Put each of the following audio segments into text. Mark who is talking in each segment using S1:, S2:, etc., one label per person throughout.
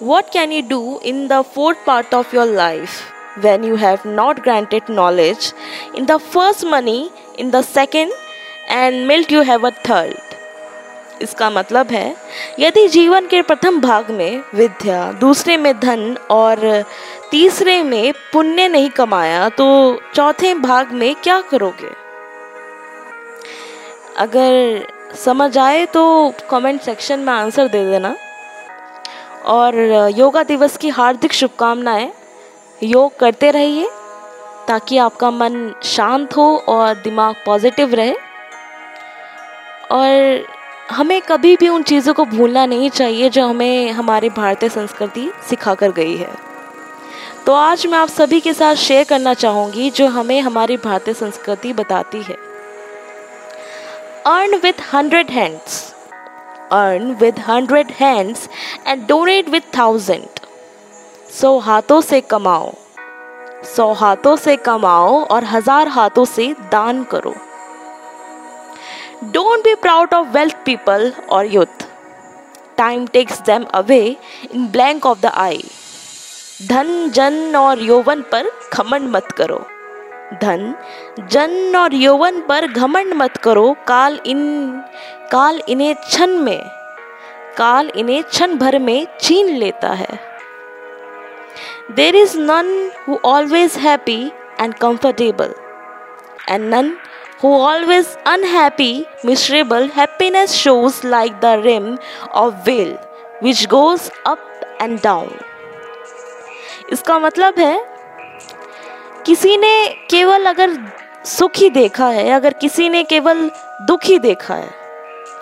S1: What can you do in the fourth part of your life when you have not granted knowledge in the first money, in the second, and milt you have a third? इसका मतलब है यदि जीवन के प्रथम भाग में विद्या दूसरे में धन और तीसरे में पुण्य नहीं कमाया तो चौथे भाग में क्या करोगे अगर समझ आए तो कमेंट सेक्शन में आंसर दे देना और योगा दिवस की हार्दिक शुभकामनाएँ। योग करते रहिए, ताकि आपका मन शांत हो और दिमाग पॉजिटिव रहे। और हमें कभी भी उन चीज़ों को भूलना नहीं चाहिए जो हमें हमारी भारतीय संस्कृति सिखा कर गई है। तो आज मैं आप सभी के साथ शेयर करना चाहूँगी, जो हमें हमारी भारतीय संस्कृति बताती है। Earn with hundred hands earn with hundred hands and donate with thousand सौ हाथों से कमाओ. सौ हाथों से कमाओ और हज़ार हाथों से दान करो. Don't be proud of wealth people और youth time takes them away in blank of the eye धन, जन और यौवन पर घमंड मत करो. धन, जन और यौवन पर घमंड मत करो। काल इन, काल इन्हें क्षण में, काल इन्हें क्षण भर में छीन लेता है। There is none who always happy and comfortable and none who always unhappy miserable happiness shows like the rim of wheel which goes up and down इसका मतलब है किसी ने केवल अगर सुख ही देखा है, अगर किसी ने केवल दुख ही देखा है,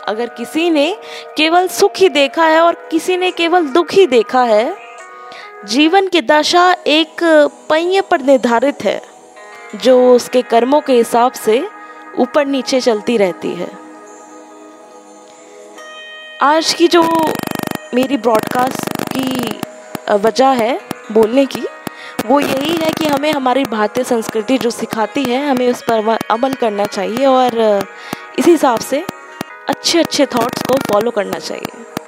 S1: अगर किसी ने केवल सुख ही देखा है और किसी ने केवल दुख ही देखा है, जीवन की दशा एक पहिए पर निर्धारित है, जो उसके कर्मों के हिसाब से ऊपर नीचे चलती रहती है। आज की जो मेरी ब्रॉडकास्ट की वजह है बोलने की वो यही है कि हमें हमारी भारतीय संस्कृति जो सिखाती है, हमें उस पर अमल करना चाहिए और, इसी हिसाब से अच्छे अच्छे थॉट्स को फॉलो करना चाहिए।